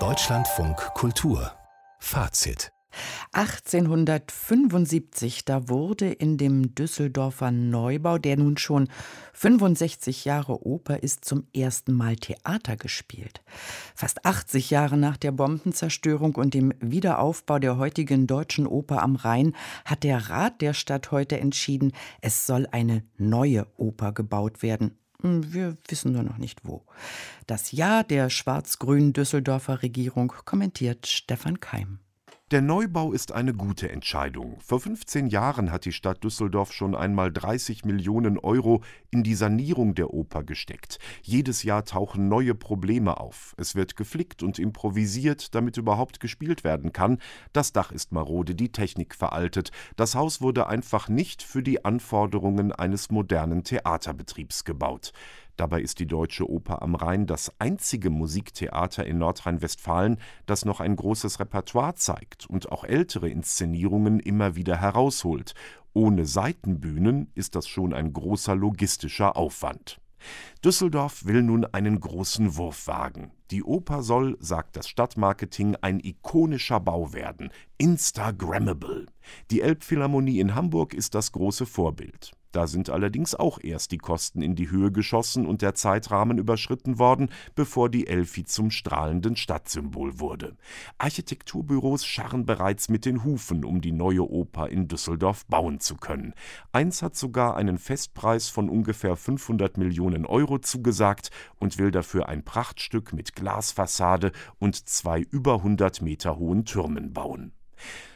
Deutschlandfunk Kultur Fazit 1875, da wurde in dem Düsseldorfer Neubau, der nun schon 65 Jahre Oper ist, zum ersten Mal Theater gespielt. Fast 80 Jahre nach der Bombenzerstörung und dem Wiederaufbau der heutigen Deutschen Oper am Rhein hat der Rat der Stadt heute entschieden, es soll eine neue Oper gebaut werden. Hm, wir wissen nur noch nicht wo. Das Ja der schwarz-grünen Düsseldorfer Regierung kommentiert Stefan Keim. Der Neubau ist eine gute Entscheidung. Vor 15 Jahren hat die Stadt Düsseldorf schon einmal 30 Millionen Euro in die Sanierung der Oper gesteckt. Jedes Jahr tauchen neue Probleme auf. Es wird geflickt und improvisiert, damit überhaupt gespielt werden kann. Das Dach ist marode, die Technik veraltet. Das Haus wurde einfach nicht für die Anforderungen eines modernen Theaterbetriebs gebaut. Dabei ist die Deutsche Oper am Rhein das einzige Musiktheater in Nordrhein-Westfalen, das noch ein großes Repertoire zeigt und auch ältere Inszenierungen immer wieder herausholt. Ohne Seitenbühnen ist das schon ein großer logistischer Aufwand. Düsseldorf will nun einen großen Wurf wagen. Die Oper soll, sagt das Stadtmarketing, ein ikonischer Bau werden, Instagrammable. Die Elbphilharmonie in Hamburg ist das große Vorbild. Da sind allerdings auch erst die Kosten in die Höhe geschossen und der Zeitrahmen überschritten worden, bevor die Elfi zum strahlenden Stadtsymbol wurde. Architekturbüros scharren bereits mit den Hufen, um die neue Oper in Düsseldorf bauen zu können. Eins hat sogar einen Festpreis von ungefähr 500 Millionen Euro zugesagt und will dafür ein Prachtstück mit Glasfassade und zwei über 100 Meter hohen Türmen bauen.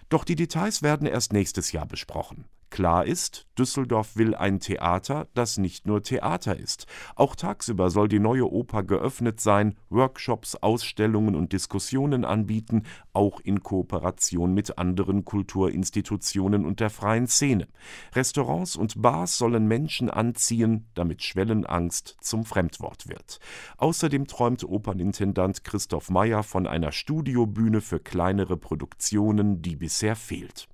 Doch die Details werden erst nächstes Jahr besprochen. Klar ist, Düsseldorf will ein Theater, das nicht nur Theater ist. Auch tagsüber soll die neue Oper geöffnet sein, Workshops, Ausstellungen und Diskussionen anbieten, auch in Kooperation mit anderen Kulturinstitutionen und der freien Szene. Restaurants und Bars sollen Menschen anziehen, damit Schwellenangst zum Fremdwort wird. Außerdem träumt Opernintendant Christoph Meyer von einer Studiobühne für kleinere Produktionen, die bisher fehlt.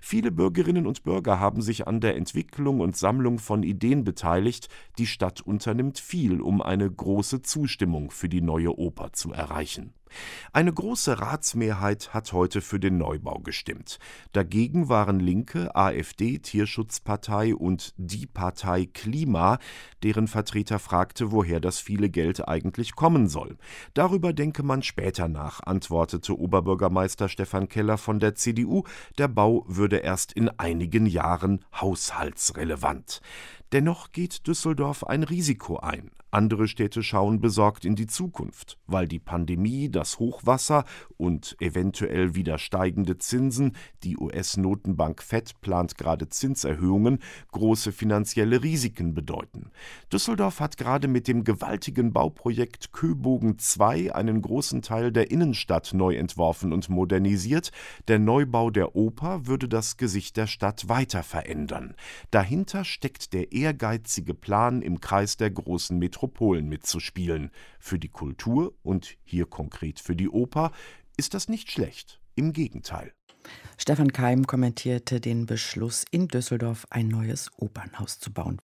Viele Bürgerinnen und Bürger haben sich an der Entwicklung und Sammlung von Ideen beteiligt, die Stadt unternimmt viel, um eine große Zustimmung für die neue Oper zu erreichen eine große Ratsmehrheit hat heute für den Neubau gestimmt. Dagegen waren Linke, AfD, Tierschutzpartei und die Partei Klima, deren Vertreter fragte, woher das viele Geld eigentlich kommen soll. Darüber denke man später nach, antwortete Oberbürgermeister Stefan Keller von der CDU. Der Bau würde erst in einigen Jahren haushaltsrelevant. Dennoch geht Düsseldorf ein Risiko ein. Andere Städte schauen besorgt in die Zukunft, weil die Pandemie, das Hochwasser und eventuell wieder steigende Zinsen, die US-Notenbank Fed plant gerade Zinserhöhungen, große finanzielle Risiken bedeuten. Düsseldorf hat gerade mit dem gewaltigen Bauprojekt Köbogen II einen großen Teil der Innenstadt neu entworfen und modernisiert. Der Neubau der Oper würde das Gesicht der Stadt weiter verändern. Dahinter steckt der ehrgeizige Plan, im Kreis der großen Metropolen mitzuspielen. Für die Kultur und hier konkret für die Oper ist das nicht schlecht. Im Gegenteil. Stefan Keim kommentierte den Beschluss, in Düsseldorf ein neues Opernhaus zu bauen.